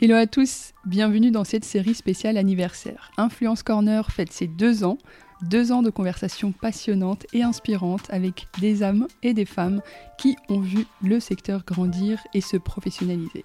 Hello à tous, bienvenue dans cette série spéciale anniversaire. Influence Corner fête ses deux ans Deux ans de conversations passionnantes et inspirantes avec des âmes et des femmes qui ont vu le secteur grandir et se professionnaliser.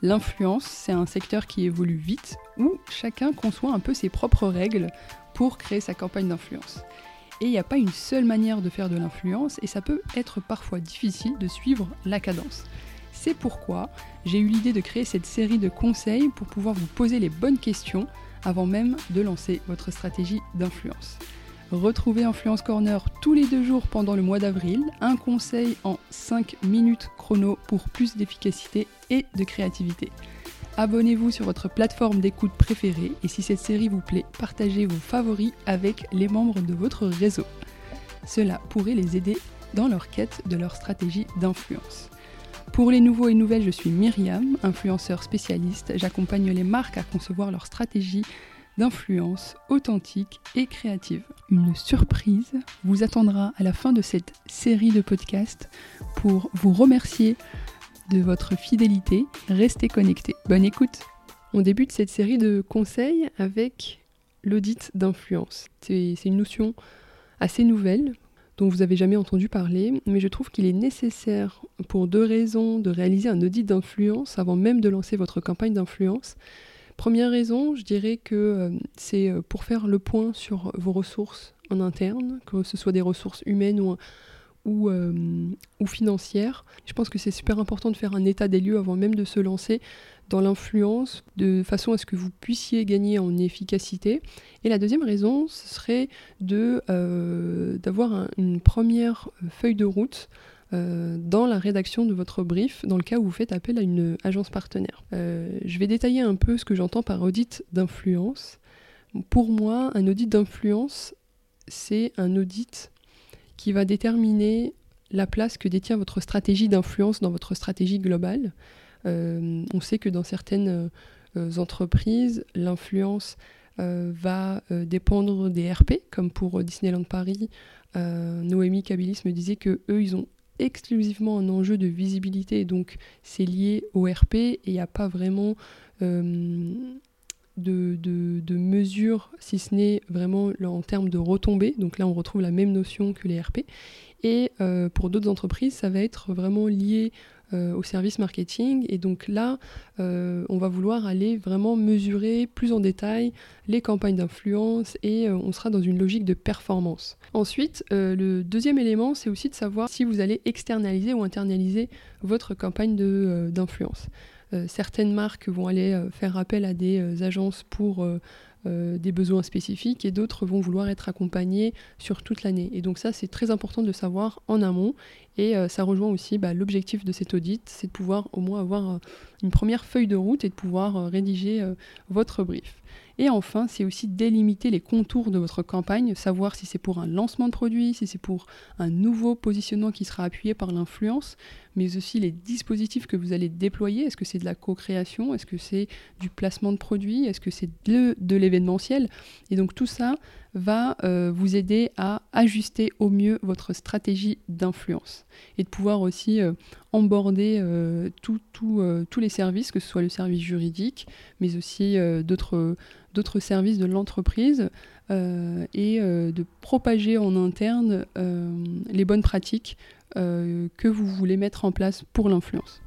L'influence, c'est un secteur qui évolue vite, où chacun conçoit un peu ses propres règles pour créer sa campagne d'influence. Et il n'y a pas une seule manière de faire de l'influence, et ça peut être parfois difficile de suivre la cadence. C'est pourquoi j'ai eu l'idée de créer cette série de conseils pour pouvoir vous poser les bonnes questions avant même de lancer votre stratégie d'influence. Retrouvez Influence Corner tous les deux jours pendant le mois d'avril, un conseil en 5 minutes chrono pour plus d'efficacité et de créativité. Abonnez-vous sur votre plateforme d'écoute préférée et si cette série vous plaît, partagez vos favoris avec les membres de votre réseau. Cela pourrait les aider dans leur quête de leur stratégie d'influence. Pour les nouveaux et nouvelles, je suis Myriam, influenceur spécialiste. J'accompagne les marques à concevoir leur stratégie d'influence authentique et créative. Une surprise vous attendra à la fin de cette série de podcasts pour vous remercier de votre fidélité. Restez connectés. Bonne écoute. On débute cette série de conseils avec l'audit d'influence. C'est une notion assez nouvelle dont vous avez jamais entendu parler, mais je trouve qu'il est nécessaire pour deux raisons de réaliser un audit d'influence avant même de lancer votre campagne d'influence. Première raison, je dirais que euh, c'est euh, pour faire le point sur vos ressources en interne, que ce soit des ressources humaines ou, ou, euh, ou financières. Je pense que c'est super important de faire un état des lieux avant même de se lancer dans l'influence de façon à ce que vous puissiez gagner en efficacité. Et la deuxième raison, ce serait euh, d'avoir une première feuille de route euh, dans la rédaction de votre brief, dans le cas où vous faites appel à une agence partenaire. Euh, je vais détailler un peu ce que j'entends par audit d'influence. Pour moi, un audit d'influence, c'est un audit qui va déterminer la place que détient votre stratégie d'influence dans votre stratégie globale. Euh, on sait que dans certaines euh, entreprises, l'influence euh, va dépendre des RP, comme pour Disneyland Paris. Noémie Kabilis me disait que eux, ils ont exclusivement un enjeu de visibilité, donc c'est lié au RP et il n'y a pas vraiment de, mesures, si ce n'est vraiment en termes de retombées. Donc là, on retrouve la même notion que les RP. Et pour d'autres entreprises, ça va être vraiment lié euh, au service marketing. Et donc là, euh, on va vouloir aller vraiment mesurer plus en détail les campagnes d'influence et euh, on sera dans une logique de performance. Ensuite, le deuxième élément, c'est aussi de savoir si vous allez externaliser ou internaliser votre campagne d'influence. Certaines marques vont aller faire appel à des agences pour euh, des besoins spécifiques et d'autres vont vouloir être accompagnés sur toute l'année. Et donc ça, c'est très important de savoir en amont. Et euh, ça rejoint aussi bah, l'objectif de cet audit, c'est de pouvoir au moins avoir euh, une première feuille de route et de pouvoir rédiger votre brief. Et enfin, c'est aussi délimiter les contours de votre campagne, savoir si c'est pour un lancement de produit, si c'est pour un nouveau positionnement qui sera appuyé par l'influence, mais aussi les dispositifs que vous allez déployer. Est-ce que c'est de la co-création? Est-ce que c'est du placement de produits Est-ce que c'est de, de l'événementiel? Et donc tout ça va euh, vous aider à ajuster au mieux votre stratégie d'influence et de pouvoir aussi euh, emborder euh, tous les services, que ce soit le service juridique, mais aussi d'autres services de l'entreprise et de propager en interne les bonnes pratiques que vous voulez mettre en place pour l'influence.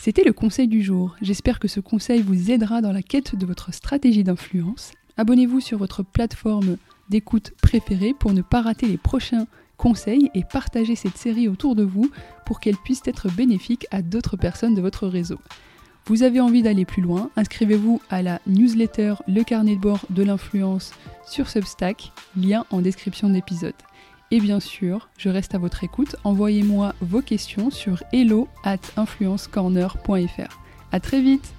C'était le conseil du jour. J'espère que ce conseil vous aidera dans la quête de votre stratégie d'influence. Abonnez-vous sur votre plateforme d'écoute préférée pour ne pas rater les prochains conseils et partagez cette série autour de vous pour qu'elle puisse être bénéfique à d'autres personnes de votre réseau. Vous avez envie d'aller plus loin, inscrivez-vous à la newsletter Le carnet de bord de l'influence sur Substack, lien en description de l'épisode. Et bien sûr, je reste à votre écoute. Envoyez-moi vos questions sur hello at influencecorner.fr. À très vite